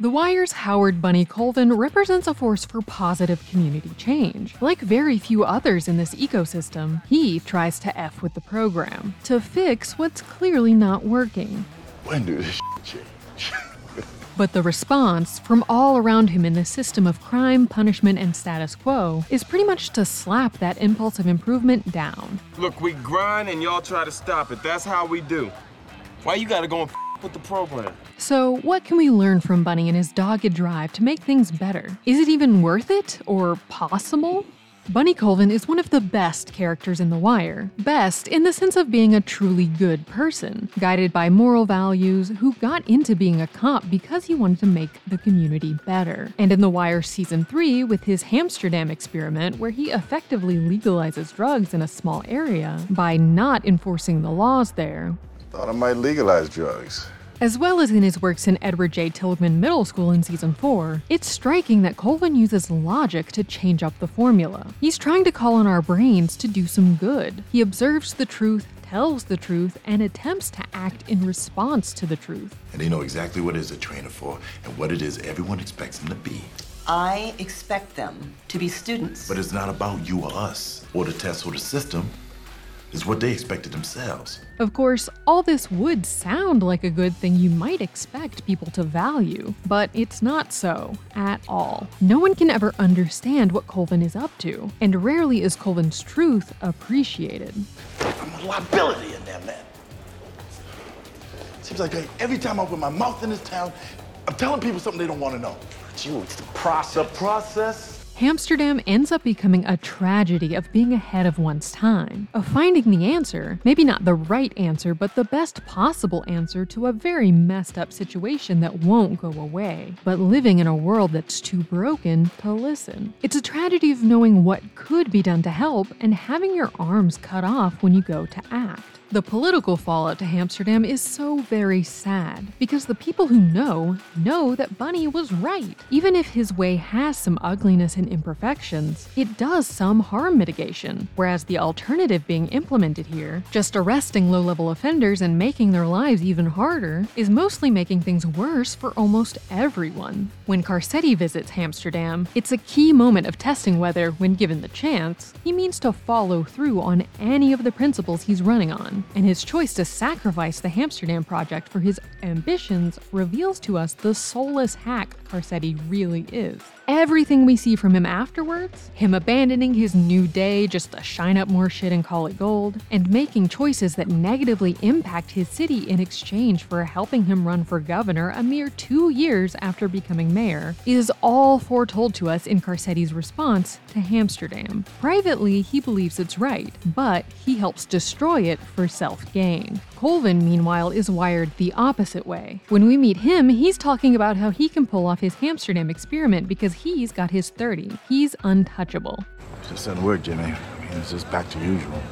The Wire's Howard Bunny Colvin represents a force for positive community change. Like very few others in this ecosystem, he tries to F with the program, to fix what's clearly not working. When do this change? But the response from all around him in the system of crime, punishment, and status quo is pretty much to slap that impulse of improvement down. Look, we grind and y'all try to stop it. That's how we do. Why you gotta go and f- with the program? So, what can we learn from Bunny and his dogged drive to make things better? Is it even worth it or possible? Bunny Colvin is one of the best characters in The Wire. Best in the sense of being a truly good person, guided by moral values, who got into being a cop because he wanted to make the community better. And in The Wire Season 3, with his Hamsterdam experiment, where he effectively legalizes drugs in a small area by not enforcing the laws there, Thought I might legalize drugs. As well as in his works in Edward J. Tilghman Middle School in Season 4, it's striking that Colvin uses logic to change up the formula. He's trying to call on our brains to do some good. He observes the truth, tells the truth, and attempts to act in response to the truth. And they know exactly what it is they're training for and what it is everyone expects them to be. I expect them to be students. But it's not about you or us or the test or the system. It's what they expected themselves. Of course, all this would sound like a good thing you might expect people to value, but it's not so at all. No one can ever understand what Colvin is up to, and rarely is Colvin's truth appreciated. I'm a liability in there, man. Seems like every time I open my mouth in this town, I'm telling people something they don't want to know. You, it's the process. The process? Hamsterdam ends up becoming a tragedy of being ahead of one's time, of finding the answer, maybe not the right answer, but the best possible answer to a very messed up situation that won't go away, but living in a world that's too broken to listen. It's a tragedy of knowing what could be done to help and having your arms cut off when you go to act. The political fallout to Hamsterdam is so very sad because the people who know know that Bunny was right. Even if his way has some ugliness and imperfections, it does some harm mitigation. Whereas the alternative being implemented here, just arresting low level offenders and making their lives even harder, is mostly making things worse for almost everyone. When Carcetti visits Hamsterdam, it's a key moment of testing whether, when given the chance, he means to follow through on any of the principles he's running on and his choice to sacrifice the Hamsterdam project for his ambitions reveals to us the soulless hack Carcetti really is. Everything we see from him afterwards, him abandoning his new day just to shine up more shit and call it gold, and making choices that negatively impact his city in exchange for helping him run for governor a mere two years after becoming mayor, is all foretold to us in Carcetti's response to Hamsterdam. Privately, he believes it's right, but he helps destroy it for self gain. Colvin, meanwhile, is wired the opposite way. When we meet him, he's talking about how he can pull off his Hamsterdam experiment because he's got his 30. He's untouchable. Just doesn't work, Jimmy. I mean, it's just back to usual.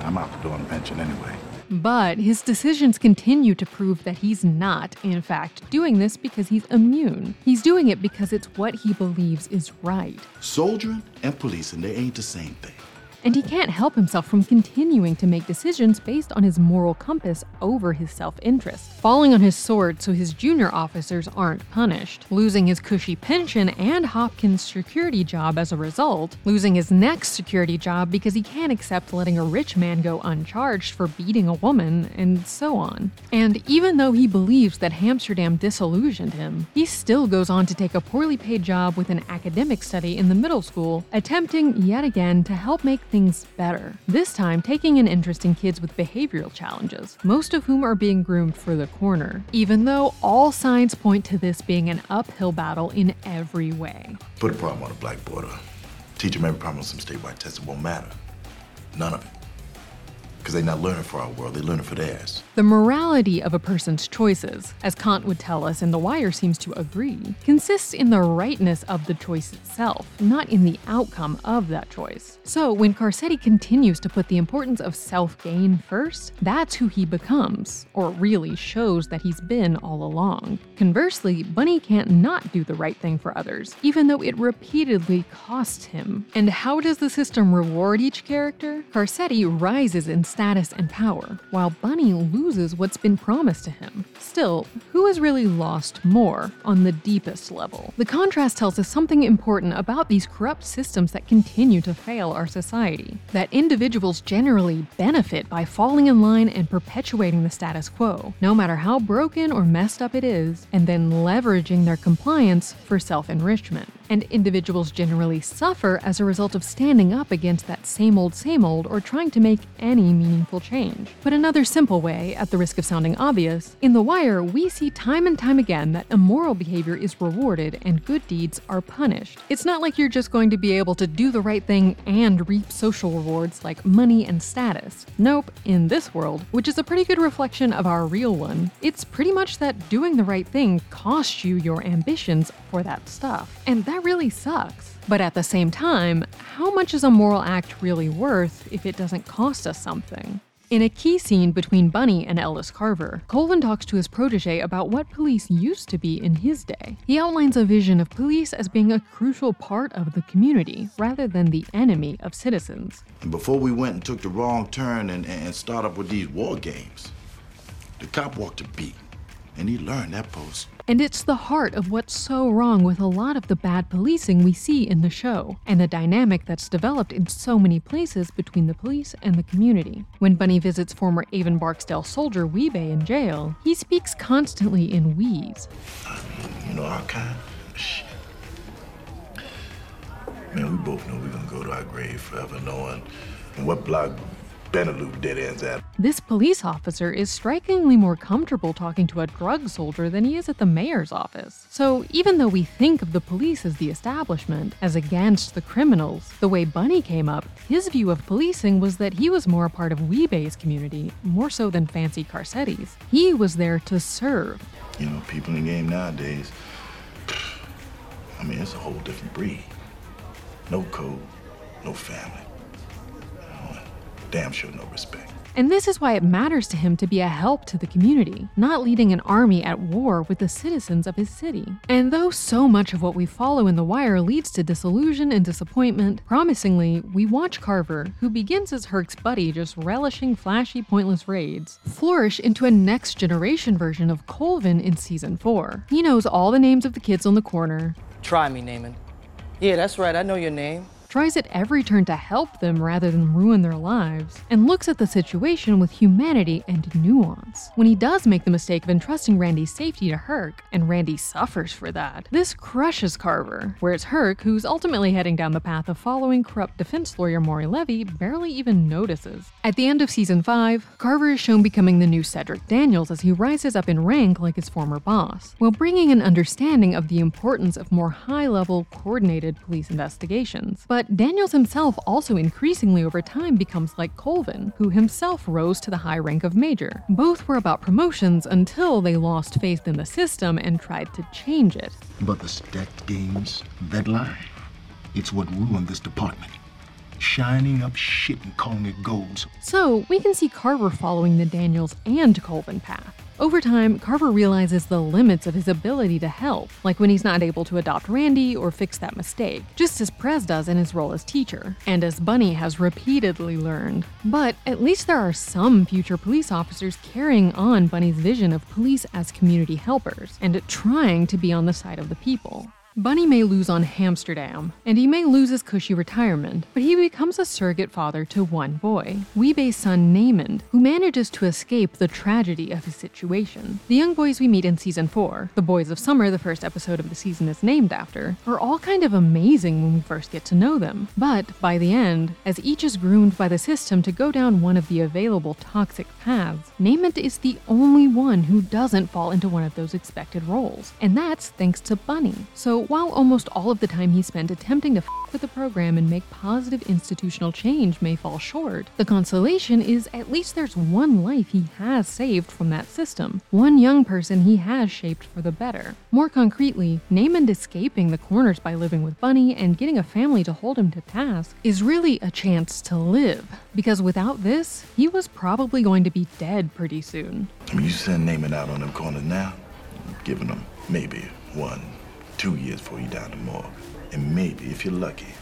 I'm out the door on a pension anyway. But his decisions continue to prove that he's not, in fact, doing this because he's immune. He's doing it because it's what he believes is right. Soldiering and policing, they ain't the same thing. And he can't help himself from continuing to make decisions based on his moral compass over his self interest, falling on his sword so his junior officers aren't punished, losing his cushy pension and Hopkins' security job as a result, losing his next security job because he can't accept letting a rich man go uncharged for beating a woman, and so on. And even though he believes that Hamsterdam disillusioned him, he still goes on to take a poorly paid job with an academic study in the middle school, attempting yet again to help make things better. This time, taking an interest in kids with behavioral challenges, most of whom are being groomed for the corner, even though all signs point to this being an uphill battle in every way. Put a problem on a blackboard or teach them every problem on some statewide test. It won't matter. None of it. Because they're not learning for our world, they're learning for theirs. The morality of a person's choices, as Kant would tell us and The Wire seems to agree, consists in the rightness of the choice itself, not in the outcome of that choice. So, when Carcetti continues to put the importance of self gain first, that's who he becomes, or really shows that he's been all along. Conversely, Bunny can't not do the right thing for others, even though it repeatedly costs him. And how does the system reward each character? Carcetti rises in status and power, while Bunny loses what's been promised to him. Still, who has really lost more on the deepest level? The contrast tells us something important about these corrupt systems that continue to fail our society. That individuals generally benefit by falling in line and perpetuating the status quo, no matter how broken or messed up it is, and then leveraging their compliance for self enrichment and individuals generally suffer as a result of standing up against that same old, same old, or trying to make any meaningful change. But another simple way, at the risk of sounding obvious, in The Wire, we see time and time again that immoral behavior is rewarded and good deeds are punished. It's not like you're just going to be able to do the right thing and reap social rewards like money and status. Nope, in this world, which is a pretty good reflection of our real one, it's pretty much that doing the right thing costs you your ambitions for that stuff. And that really sucks. But at the same time, how much is a moral act really worth if it doesn't cost us something? In a key scene between Bunny and Ellis Carver, Colvin talks to his protege about what police used to be in his day. He outlines a vision of police as being a crucial part of the community rather than the enemy of citizens. And before we went and took the wrong turn and, and start up with these war games, the cop walked a beat, and he learned that post. And it's the heart of what's so wrong with a lot of the bad policing we see in the show, and the dynamic that's developed in so many places between the police and the community. When Bunny visits former Avon Barksdale soldier Wee-Bey in jail, he speaks constantly in wheeze. Uh, you know our kind? Shit. Man, we both know we're gonna go to our grave forever knowing what block Dead ends at. This police officer is strikingly more comfortable talking to a drug soldier than he is at the mayor's office. So even though we think of the police as the establishment, as against the criminals, the way Bunny came up, his view of policing was that he was more a part of Wee-Bey's community, more so than Fancy Carcetti's. He was there to serve. You know, people in the game nowadays, I mean, it's a whole different breed. No code, no family. Damn sure no respect. And this is why it matters to him to be a help to the community, not leading an army at war with the citizens of his city. And though so much of what we follow in The Wire leads to disillusion and disappointment, promisingly, we watch Carver, who begins as Herc's buddy just relishing flashy, pointless raids, flourish into a next generation version of Colvin in season 4. He knows all the names of the kids on the corner, Try me, Namond. Yeah, that's right, I know your name. Tries at every turn to help them rather than ruin their lives, and looks at the situation with humanity and nuance. When he does make the mistake of entrusting Randy's safety to Herc, and Randy suffers for that, this crushes Carver, whereas Herc, who's ultimately heading down the path of following corrupt defense lawyer Maury Levy, barely even notices. At the end of season 5, Carver is shown becoming the new Cedric Daniels as he rises up in rank like his former boss, while bringing an understanding of the importance of more high level, coordinated police investigations. But Daniels himself also increasingly over time becomes like Colvin, who himself rose to the high rank of major. Both were about promotions until they lost faith in the system and tried to change it. But the stacked games, that lie, it's what ruined this department. Shining up shit and calling it gold. So, we can see Carver following the Daniels and Colvin path. Over time, Carver realizes the limits of his ability to help, like when he's not able to adopt Randy or fix that mistake, just as Prez does in his role as teacher, and as Bunny has repeatedly learned. But at least there are some future police officers carrying on Bunny's vision of police as community helpers, and trying to be on the side of the people. Bunny may lose on Hamsterdam, and he may lose his cushy retirement, but he becomes a surrogate father to one boy, Wee-Bey's son Namond, who manages to escape the tragedy of his situation. The young boys we meet in season 4, the Boys of Summer the first episode of the season is named after, are all kind of amazing when we first get to know them. But by the end, as each is groomed by the system to go down one of the available toxic paths, Namond is the only one who doesn't fall into one of those expected roles, and that's thanks to Bunny. So while almost all of the time he spent attempting to f with the program and make positive institutional change may fall short, the consolation is at least there's one life he has saved from that system, one young person he has shaped for the better. More concretely, Namond escaping the corners by living with Bunny and getting a family to hold him to task is really a chance to live, because without this, he was probably going to be dead pretty soon. I mean, you send Namond out on them corners now, giving them maybe one, two years before you down the morgue. And maybe, if you're lucky,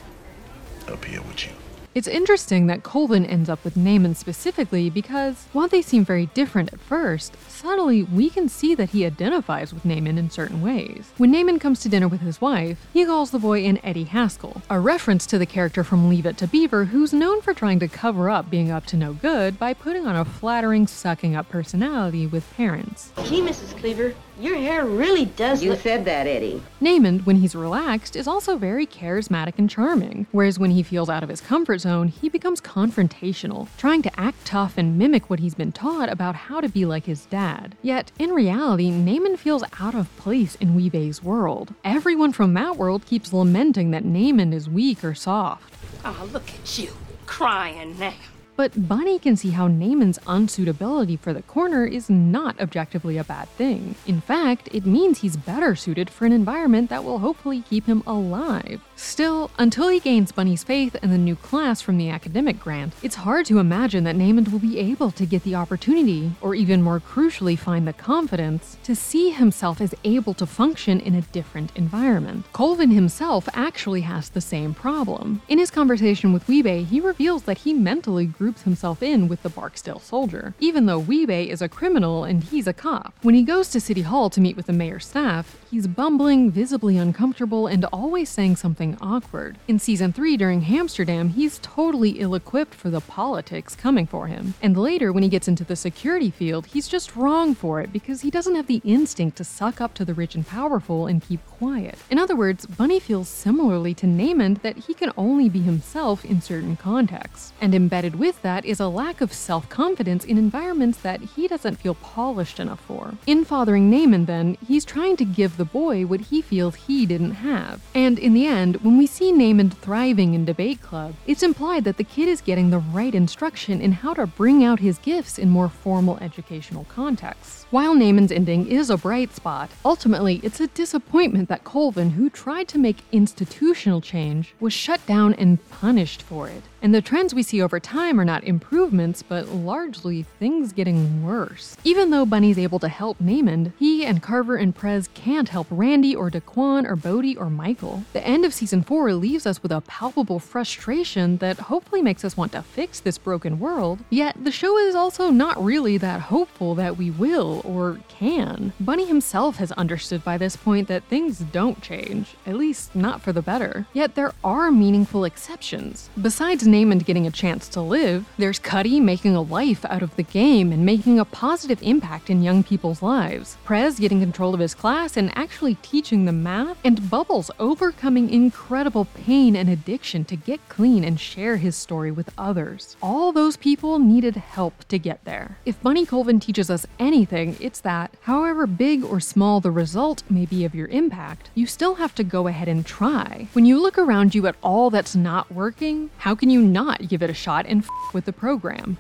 up here with you. It's interesting that Colvin ends up with Namond specifically because, while they seem very different at first, subtly we can see that he identifies with Namond in certain ways. When Namond comes to dinner with his wife, he calls the boy an Eddie Haskell, a reference to the character from Leave It to Beaver who's known for trying to cover up being up to no good by putting on a flattering, sucking up personality with parents. Gee, Mrs. Cleaver, your hair really does You look... said that, Eddie. Namond, when he's relaxed, is also very charismatic and charming, whereas when he feels out of his comfort zone, he becomes confrontational, trying to act tough and mimic what he's been taught about how to be like his dad. Yet, in reality, Namond feels out of place in Wee-Bey's world. Everyone from that world keeps lamenting that Namond is weak or soft. Oh, look at you, crying now. But Bunny can see how Namond's unsuitability for the corner is not objectively a bad thing. In fact, it means he's better suited for an environment that will hopefully keep him alive. Still, until he gains Bunny's faith and the new class from the academic grant, it's hard to imagine that Namond will be able to get the opportunity, or even more crucially, find the confidence, to see himself as able to function in a different environment. Colvin himself actually has the same problem. In his conversation with Wee-Bey, he reveals that he mentally groups himself in with the Barksdale soldier, even though Wee-Bey is a criminal and he's a cop. When he goes to City Hall to meet with the mayor's staff, he's bumbling, visibly uncomfortable, and always saying something awkward. In season 3 during Hamsterdam, he's totally ill equipped for the politics coming for him. And later, when he gets into the security field, he's just wrong for it because he doesn't have the instinct to suck up to the rich and powerful and keep quiet. In other words, Bunny feels similarly to Namond that he can only be himself in certain contexts. And embedded with that is a lack of self confidence in environments that he doesn't feel polished enough for. In fathering Namond, then, he's trying to give the boy what he feels he didn't have. And in the end, when we see Namond thriving in debate club, it's implied that the kid is getting the right instruction in how to bring out his gifts in more formal educational contexts. While Namond's ending is a bright spot, ultimately it's a disappointment that Colvin, who tried to make institutional change, was shut down and punished for it. And the trends we see over time are not improvements, but largely things getting worse. Even though Bunny's able to help Namond, he and Carver and Prez can't help Randy or Daquan or Bodie or Michael. The end of season 4 leaves us with a palpable frustration that hopefully makes us want to fix this broken world, yet the show is also not really that hopeful that we will or can. Bunny himself has understood by this point that things don't change, at least not for the better. Yet there are meaningful exceptions. Besides Namond getting a chance to live, there's Cutty making a life out of the game and making a positive impact in young people's lives, Prez getting control of his class and actually teaching them math, and Bubbles overcoming incredible pain and addiction to get clean and share his story with others. All those people needed help to get there. If Bunny Colvin teaches us anything, it's that, however big or small the result may be of your impact, you still have to go ahead and try. When you look around you at all that's not working, how can you not give it a shot and f- with the program?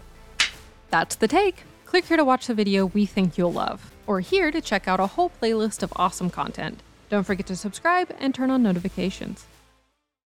That's the take. Click here to watch the video we think you'll love, or here to check out a whole playlist of awesome content. Don't forget to subscribe and turn on notifications.